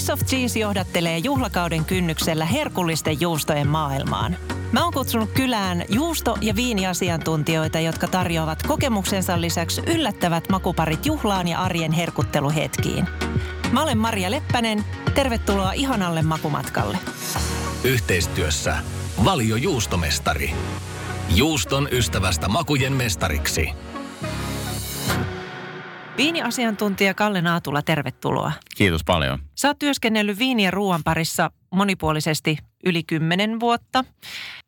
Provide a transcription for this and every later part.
Piece of Cheese johdattelee juhlakauden kynnyksellä herkullisten juustojen maailmaan. Mä oon kutsunut kylään juusto- ja viiniasiantuntijoita, jotka tarjoavat kokemuksensa lisäksi yllättävät makuparit juhlaan ja arjen herkutteluhetkiin. Mä olen Maria Leppänen. Tervetuloa ihanalle makumatkalle. Yhteistyössä Valio Juustomestari. Juuston ystävästä makujen mestariksi. Viiniasiantuntija Kalle Naatula, tervetuloa. Kiitos paljon. Sä oot työskennellyt viini ja ruoan parissa monipuolisesti yli kymmenen vuotta.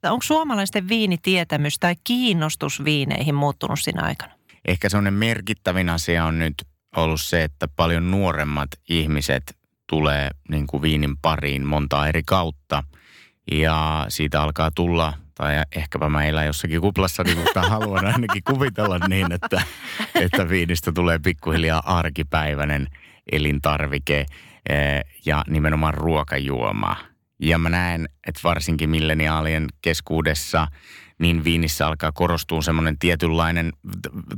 Onko suomalaisten viinitietämys tai kiinnostus viineihin muuttunut siinä aikana? Ehkä sellainen merkittävin asia on nyt ollut se, että paljon nuoremmat ihmiset tulee niin kuin viinin pariin monta eri kautta. Ja siitä alkaa tulla, tai ehkäpä mä elän jossakin kuplassa, niin mutta haluan ainakin kuvitella niin, että, että viinistä tulee pikkuhiljaa arkipäiväinen elintarvike eh, ja nimenomaan ruokajuoma. Ja mä näen, että varsinkin milleniaalien keskuudessa niin viinissä alkaa korostua semmoinen tietynlainen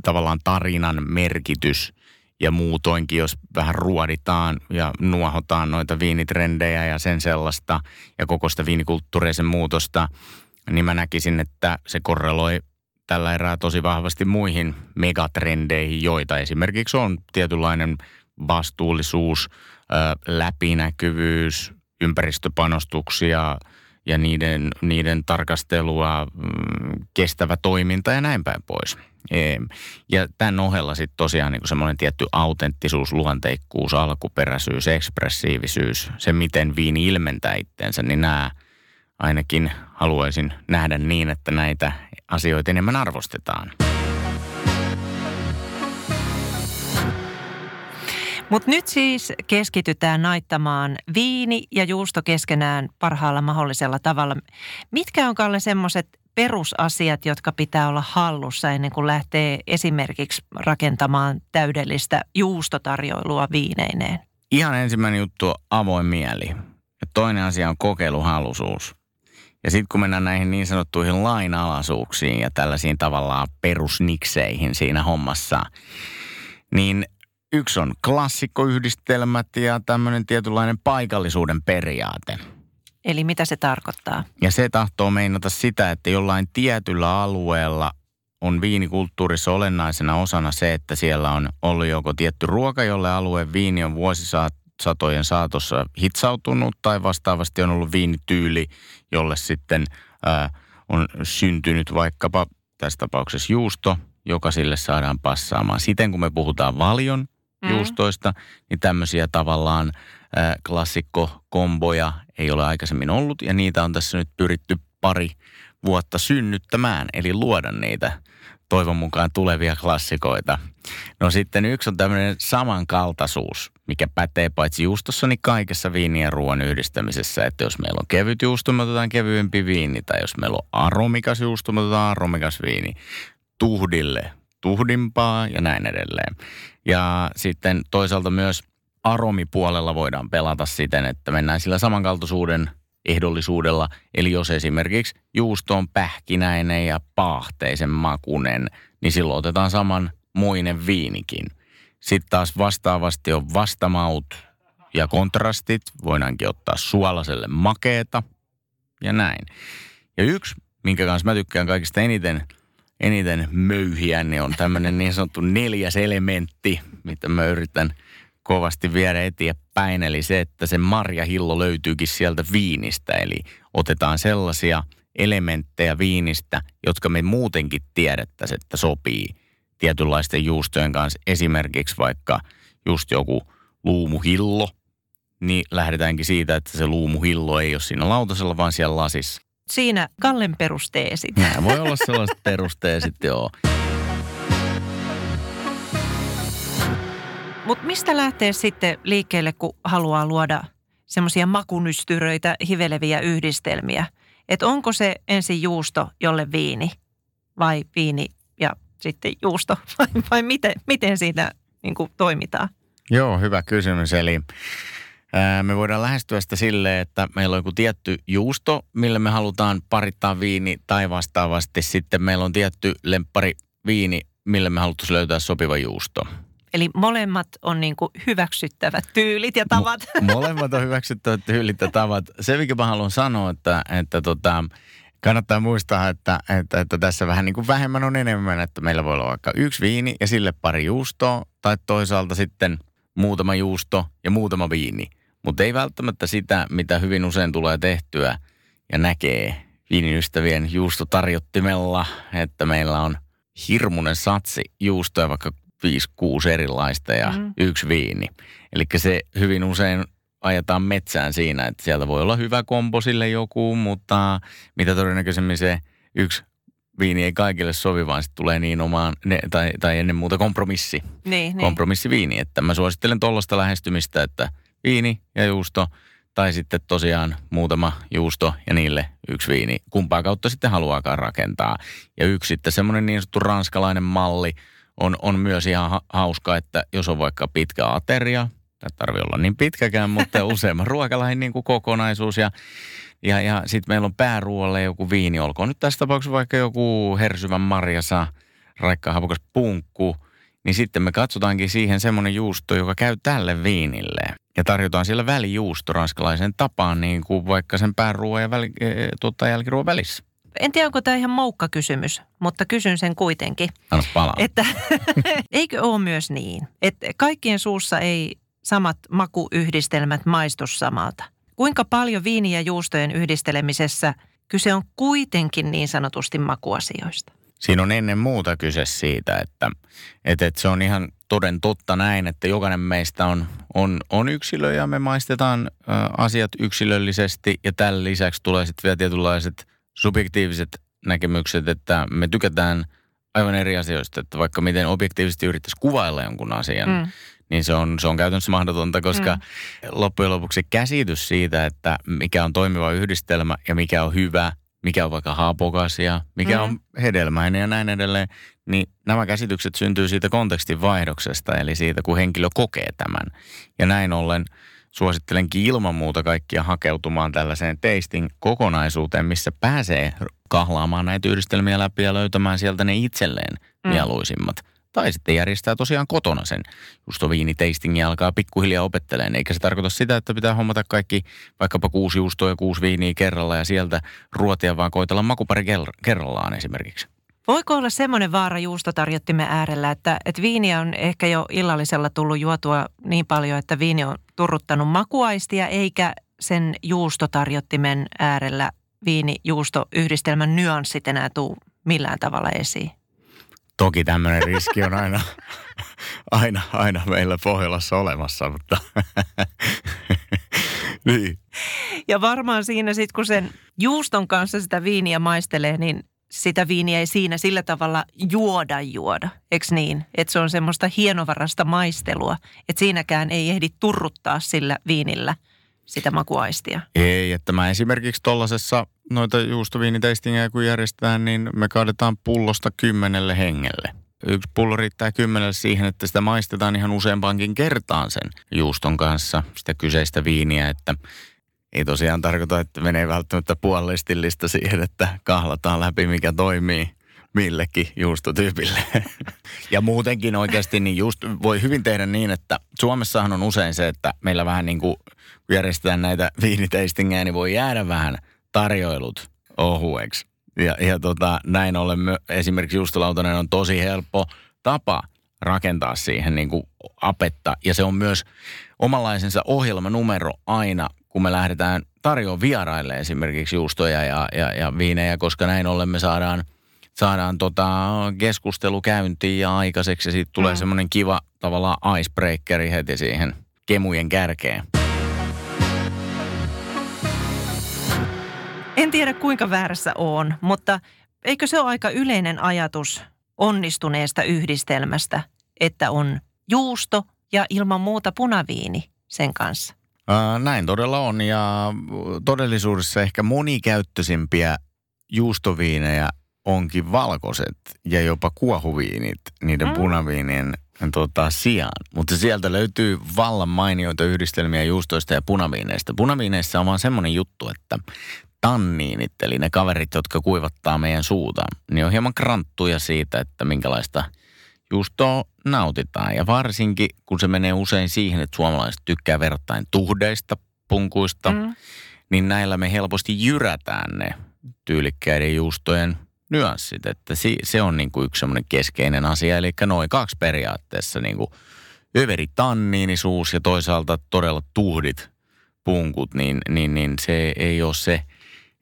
tavallaan tarinan merkitys – ja muutoinkin, jos vähän ruoditaan ja nuohotaan noita viinitrendejä ja sen sellaista ja koko sitä viinikulttuuria sen muutosta, niin mä näkisin, että se korreloi tällä erää tosi vahvasti muihin megatrendeihin, joita esimerkiksi on tietynlainen vastuullisuus, läpinäkyvyys, ympäristöpanostuksia ja niiden, niiden tarkastelua, mm, kestävä toiminta ja näin päin pois. Ja tämän ohella sitten tosiaan niin semmoinen tietty autenttisuus, luonteikkuus, alkuperäisyys, ekspressiivisyys, se miten viini ilmentää itteensä, niin nämä ainakin haluaisin nähdä niin, että näitä asioita enemmän arvostetaan. Mutta nyt siis keskitytään naittamaan viini ja juusto keskenään parhaalla mahdollisella tavalla. Mitkä on Kalle semmoiset perusasiat, jotka pitää olla hallussa ennen kuin lähtee esimerkiksi rakentamaan täydellistä juustotarjoilua viineineen? Ihan ensimmäinen juttu on avoin mieli. Ja toinen asia on kokeiluhalusuus. Ja sitten kun mennään näihin niin sanottuihin lainalaisuuksiin ja tällaisiin tavallaan perusnikseihin siinä hommassa, niin yksi on klassikkoyhdistelmät ja tämmöinen tietynlainen paikallisuuden periaate – Eli mitä se tarkoittaa? Ja se tahtoo meinata sitä, että jollain tietyllä alueella on viinikulttuurissa olennaisena osana se, että siellä on ollut joko tietty ruoka, jolle alueen viini on vuosisatojen saatossa hitsautunut, tai vastaavasti on ollut viinityyli, jolle sitten ää, on syntynyt vaikkapa tässä tapauksessa juusto, joka sille saadaan passaamaan. Siten kun me puhutaan valion mm. juustoista, niin tämmöisiä tavallaan klassikkokomboja ei ole aikaisemmin ollut ja niitä on tässä nyt pyritty pari vuotta synnyttämään, eli luoda niitä toivon mukaan tulevia klassikoita. No sitten yksi on tämmöinen samankaltaisuus, mikä pätee paitsi juustossa, niin kaikessa viini ja ruoan yhdistämisessä. Että jos meillä on kevyt juusto, me otetaan kevyempi viini. Tai jos meillä on aromikas juusto, me otetaan aromikas viini. Tuhdille tuhdimpaa ja näin edelleen. Ja sitten toisaalta myös – aromipuolella voidaan pelata siten, että mennään sillä samankaltaisuuden ehdollisuudella. Eli jos esimerkiksi juusto on pähkinäinen ja paahteisen makunen, niin silloin otetaan saman muinen viinikin. Sitten taas vastaavasti on vastamaut ja kontrastit. Voidaankin ottaa suolaselle makeeta ja näin. Ja yksi, minkä kanssa mä tykkään kaikista eniten, eniten möyhiä, niin on tämmöinen niin sanottu neljäs elementti, mitä mä yritän – kovasti viedä eteenpäin, eli se, että se marjahillo löytyykin sieltä viinistä, eli otetaan sellaisia elementtejä viinistä, jotka me muutenkin tiedettäisiin, että sopii tietynlaisten juustojen kanssa. Esimerkiksi vaikka just joku luumuhillo, niin lähdetäänkin siitä, että se luumuhillo ei ole siinä lautasella, vaan siellä lasissa. Siinä Kallen perusteesit. Nämä voi olla sellaiset perusteesit, joo. Mutta mistä lähtee sitten liikkeelle, kun haluaa luoda semmoisia makunystyröitä, hiveleviä yhdistelmiä? Että onko se ensin juusto, jolle viini vai viini ja sitten juusto vai, vai miten, miten siitä niin kuin toimitaan? Joo, hyvä kysymys. Eli ää, me voidaan lähestyä sitä silleen, että meillä on joku tietty juusto, mille me halutaan parittaa viini tai vastaavasti sitten meillä on tietty lemppari viini, mille me haluttaisiin löytää sopiva juusto. Eli molemmat on niin kuin hyväksyttävät tyylit ja tavat. Mo- molemmat on hyväksyttävät tyylit ja tavat. Se, mikä mä haluan sanoa, että, että tota, kannattaa muistaa, että, että, että tässä vähän niin kuin vähemmän on enemmän, että meillä voi olla vaikka yksi viini ja sille pari juustoa, tai toisaalta sitten muutama juusto ja muutama viini. Mutta ei välttämättä sitä, mitä hyvin usein tulee tehtyä ja näkee viiniystävien juustotarjottimella, että meillä on hirmuinen satsi juustoja, vaikka 5-6 erilaista ja mm. yksi viini. Eli se hyvin usein ajetaan metsään siinä, että sieltä voi olla hyvä kompo sille joku, mutta mitä todennäköisemmin se yksi viini ei kaikille sovi, vaan sitten tulee niin omaan, ne, tai, tai ennen muuta kompromissi. Niin, niin. Kompromissiviini. Että mä suosittelen tuollaista lähestymistä, että viini ja juusto, tai sitten tosiaan muutama juusto ja niille yksi viini. Kumpaa kautta sitten haluaakaan rakentaa. Ja yksi sitten semmoinen niin sanottu ranskalainen malli on, on myös ihan ha- hauska, että jos on vaikka pitkä ateria, tai tarvii olla niin pitkäkään, mutta useamman ruokalain niin kuin kokonaisuus ja ja, ja sitten meillä on pääruoalle joku viini, olkoon nyt tässä tapauksessa vaikka joku hersyvän marjasa, raikka havukas punkku, niin sitten me katsotaankin siihen semmoinen juusto, joka käy tälle viinille. Ja tarjotaan siellä välijuusto ranskalaisen tapaan, niin kuin vaikka sen pääruoan ja väli, e, tuota, jälkiruoan välissä. En tiedä, onko tämä ihan moukka kysymys, mutta kysyn sen kuitenkin. Anna palaa. Että eikö ole myös niin, että kaikkien suussa ei samat makuyhdistelmät maistu samalta? Kuinka paljon viini ja juustojen yhdistelemisessä kyse on kuitenkin niin sanotusti makuasioista? Siinä on ennen muuta kyse siitä, että, että, että se on ihan toden totta näin, että jokainen meistä on, on, on yksilö ja me maistetaan ä, asiat yksilöllisesti ja tällä lisäksi tulee sitten vielä tietynlaiset subjektiiviset näkemykset, että me tykätään aivan eri asioista, että vaikka miten objektiivisesti yrittäisi kuvailla jonkun asian, mm niin se on, se on käytännössä mahdotonta, koska mm. loppujen lopuksi käsitys siitä, että mikä on toimiva yhdistelmä ja mikä on hyvä, mikä on vaikka haapokas ja mikä mm. on hedelmäinen ja näin edelleen, niin nämä käsitykset syntyy siitä kontekstin vaihdoksesta, eli siitä, kun henkilö kokee tämän. Ja näin ollen suosittelenkin ilman muuta kaikkia hakeutumaan tällaiseen tasting kokonaisuuteen, missä pääsee kahlaamaan näitä yhdistelmiä läpi ja löytämään sieltä ne itselleen mm. mieluisimmat – tai sitten järjestää tosiaan kotona sen juustoviinitastingin ja alkaa pikkuhiljaa opetteleen. Eikä se tarkoita sitä, että pitää hommata kaikki vaikkapa kuusi juustoa ja kuusi viiniä kerralla ja sieltä ruotia, vaan koitella makupari kerrallaan esimerkiksi. Voiko olla semmoinen vaara juustotarjottimen äärellä, että, että viiniä on ehkä jo illallisella tullut juotua niin paljon, että viini on turruttanut makuaistia, eikä sen juustotarjottimen äärellä viini-juusto-yhdistelmän nyanssit enää tule millään tavalla esiin? Toki tämmöinen riski on aina, aina, aina meillä Pohjolassa olemassa, mutta niin. Ja varmaan siinä sitten, kun sen juuston kanssa sitä viiniä maistelee, niin sitä viiniä ei siinä sillä tavalla juoda juoda, eikö niin? Että se on semmoista hienovarasta maistelua, että siinäkään ei ehdi turruttaa sillä viinillä sitä makuaistia. Ei, että mä esimerkiksi tuollaisessa noita juustoviiniteistingejä kun järjestetään, niin me kaadetaan pullosta kymmenelle hengelle. Yksi pullo riittää kymmenelle siihen, että sitä maistetaan ihan useampaankin kertaan sen juuston kanssa, sitä kyseistä viiniä, että ei tosiaan tarkoita, että menee välttämättä puolellistillista siihen, että kahlataan läpi, mikä toimii millekin juustotyypille. ja muutenkin oikeasti niin just voi hyvin tehdä niin, että Suomessahan on usein se, että meillä vähän niin kuin järjestetään näitä viiniteistingejä, niin voi jäädä vähän – tarjoilut ohueksi. Ja, ja tota, näin ollen my, esimerkiksi juustolautanen on tosi helppo tapa rakentaa siihen niin kuin apetta. Ja se on myös omanlaisensa ohjelmanumero aina, kun me lähdetään tarjoamaan vieraille esimerkiksi juustoja ja, ja, ja viinejä, koska näin ollen me saadaan, saadaan tota keskustelu käyntiin ja aikaiseksi. Ja siitä tulee mm. semmoinen kiva tavallaan icebreakeri heti siihen kemujen kärkeen. En tiedä kuinka väärässä on, mutta eikö se ole aika yleinen ajatus onnistuneesta yhdistelmästä, että on juusto ja ilman muuta punaviini sen kanssa? Näin todella on ja todellisuudessa ehkä monikäyttöisimpiä juustoviinejä onkin valkoiset ja jopa kuohuviinit niiden mm. punaviinien tota, sijaan. Mutta sieltä löytyy vallan mainioita yhdistelmiä juustoista ja punaviineistä. Punaviineissa on vaan semmoinen juttu, että tanniinit, eli ne kaverit, jotka kuivattaa meidän suuta, niin on hieman kranttuja siitä, että minkälaista juustoa nautitaan. Ja varsinkin, kun se menee usein siihen, että suomalaiset tykkää verrattain tuhdeista punkuista, mm. niin näillä me helposti jyrätään ne tyylikkäiden juustojen nyanssit. Että se on niin kuin yksi semmoinen keskeinen asia. Eli noin kaksi periaatteessa niin kuin överi tanniinisuus ja toisaalta todella tuhdit punkut, niin, niin, niin se ei ole se,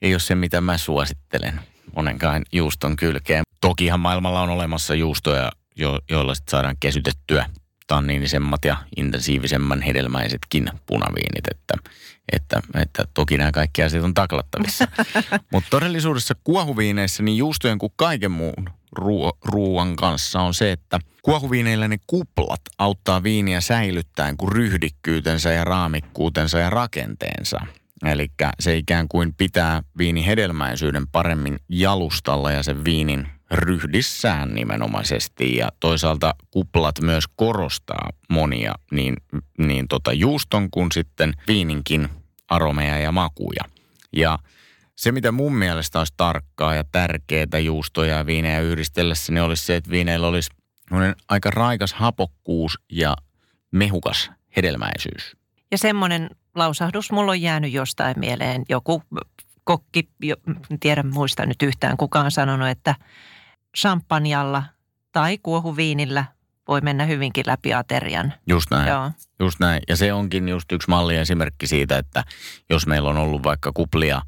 ei ole se, mitä mä suosittelen monenkaan juuston kylkeen. Tokihan maailmalla on olemassa juustoja, jo, joilla sit saadaan kesytettyä tanniinisemmat ja intensiivisemmän hedelmäisetkin punaviinit, että, että, että toki nämä kaikki asiat on taklattavissa. Mutta todellisuudessa kuohuviineissä niin juustojen kuin kaiken muun ruo- ruoan kanssa on se, että kuohuviineillä ne kuplat auttaa viiniä säilyttäen kuin ryhdikkyytensä ja raamikkuutensa ja rakenteensa. Eli se ikään kuin pitää viini hedelmäisyyden paremmin jalustalla ja sen viinin ryhdissään nimenomaisesti ja toisaalta kuplat myös korostaa monia niin, niin tota juuston kuin sitten viininkin aromeja ja makuja. Ja se, mitä mun mielestä olisi tarkkaa ja tärkeää juustoja ja viinejä yhdistellessä, niin olisi se, että viineillä olisi aika raikas hapokkuus ja mehukas hedelmäisyys. Ja semmoinen lausahdus mulla on jäänyt jostain mieleen. Joku kokki, en tiedä muista nyt yhtään kukaan sanonut, että champanjalla tai kuohuviinillä voi mennä hyvinkin läpi aterian. Just näin. Joo. Just näin. Ja se onkin just yksi malli esimerkki siitä, että jos meillä on ollut vaikka kuplia,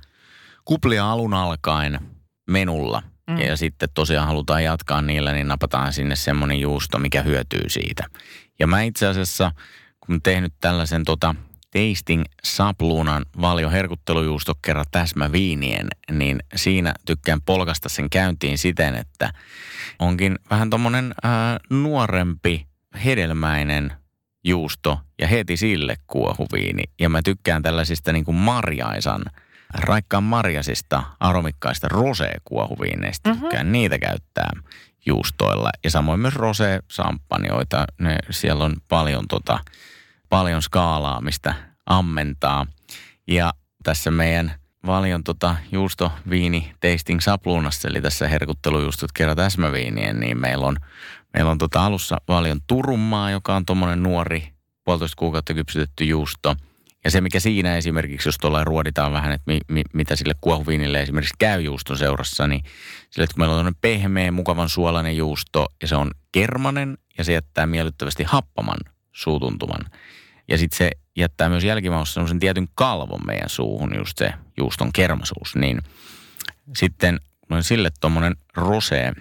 kuplia alun alkaen menulla mm. ja sitten tosiaan halutaan jatkaa niillä, niin napataan sinne semmoinen juusto, mikä hyötyy siitä. Ja mä itse asiassa, kun tehnyt tällaisen tota, Tasting Sapluunan valio herkuttelujuusto kerran täsmäviinien, niin siinä tykkään polkasta sen käyntiin siten, että onkin vähän tommonen ää, nuorempi, hedelmäinen juusto ja heti sille kuohuviini. Ja mä tykkään tällaisista niin kuin marjaisan, raikkaan marjasista, aromikkaista rosé-kuohuviineista. Mm-hmm. Tykkään niitä käyttää juustoilla. Ja samoin myös rosé-samppanjoita. Ne, siellä on paljon tota, paljon skaalaa, mistä ammentaa. Ja tässä meidän valion tota juustoviini tasting sapluunassa, eli tässä herkuttelujuustot kerran täsmäviinien, niin meillä on, meillä on tota alussa valion turummaa, joka on tuommoinen nuori, puolitoista kuukautta kypsytetty juusto. Ja se, mikä siinä esimerkiksi, jos tuolla ruoditaan vähän, että mi, mi, mitä sille kuohuviinille esimerkiksi käy juuston seurassa, niin sille, että kun meillä on pehmeä, mukavan suolainen juusto ja se on kermanen ja se jättää miellyttävästi happaman suutuntuman. Ja sitten se jättää myös jälkimaussa semmoisen tietyn kalvon meidän suuhun, just se juuston kermasuus. Niin sitten noin sille tuommoinen rosee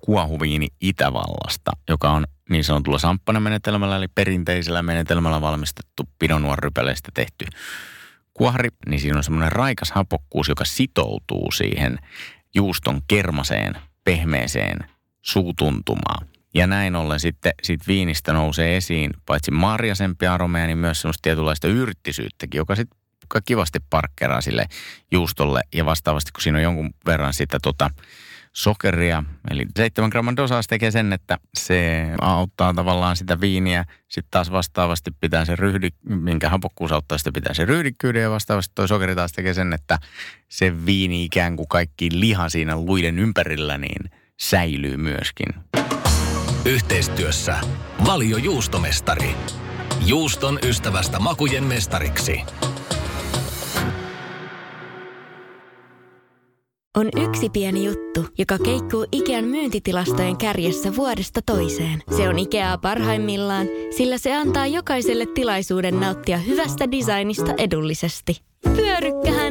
kuohuviini Itävallasta, joka on niin sanotulla samppanamenetelmällä, eli perinteisellä menetelmällä valmistettu pinonuorrypäleistä tehty kuohari, niin siinä on semmoinen raikas hapokkuus, joka sitoutuu siihen juuston kermaseen, pehmeeseen suutuntumaan. Ja näin ollen sitten sit viinistä nousee esiin paitsi marjasempi aromeja, niin myös semmoista tietynlaista yrttisyyttäkin, joka sitten kivasti parkkeraa sille juustolle. Ja vastaavasti, kun siinä on jonkun verran sitä tota, sokeria, eli 7 gramman dosaus tekee sen, että se auttaa tavallaan sitä viiniä. Sitten taas vastaavasti pitää se ryhdi, minkä hapokkuus auttaa, sitä pitää se ryhdikkyyden ja vastaavasti tuo sokeri taas tekee sen, että se viini ikään kuin kaikki liha siinä luiden ympärillä niin säilyy myöskin. Yhteistyössä Valio Juustomestari. Juuston ystävästä makujen mestariksi. On yksi pieni juttu, joka keikkuu Ikean myyntitilastojen kärjessä vuodesta toiseen. Se on Ikeaa parhaimmillaan, sillä se antaa jokaiselle tilaisuuden nauttia hyvästä designista edullisesti. Pyörykkähän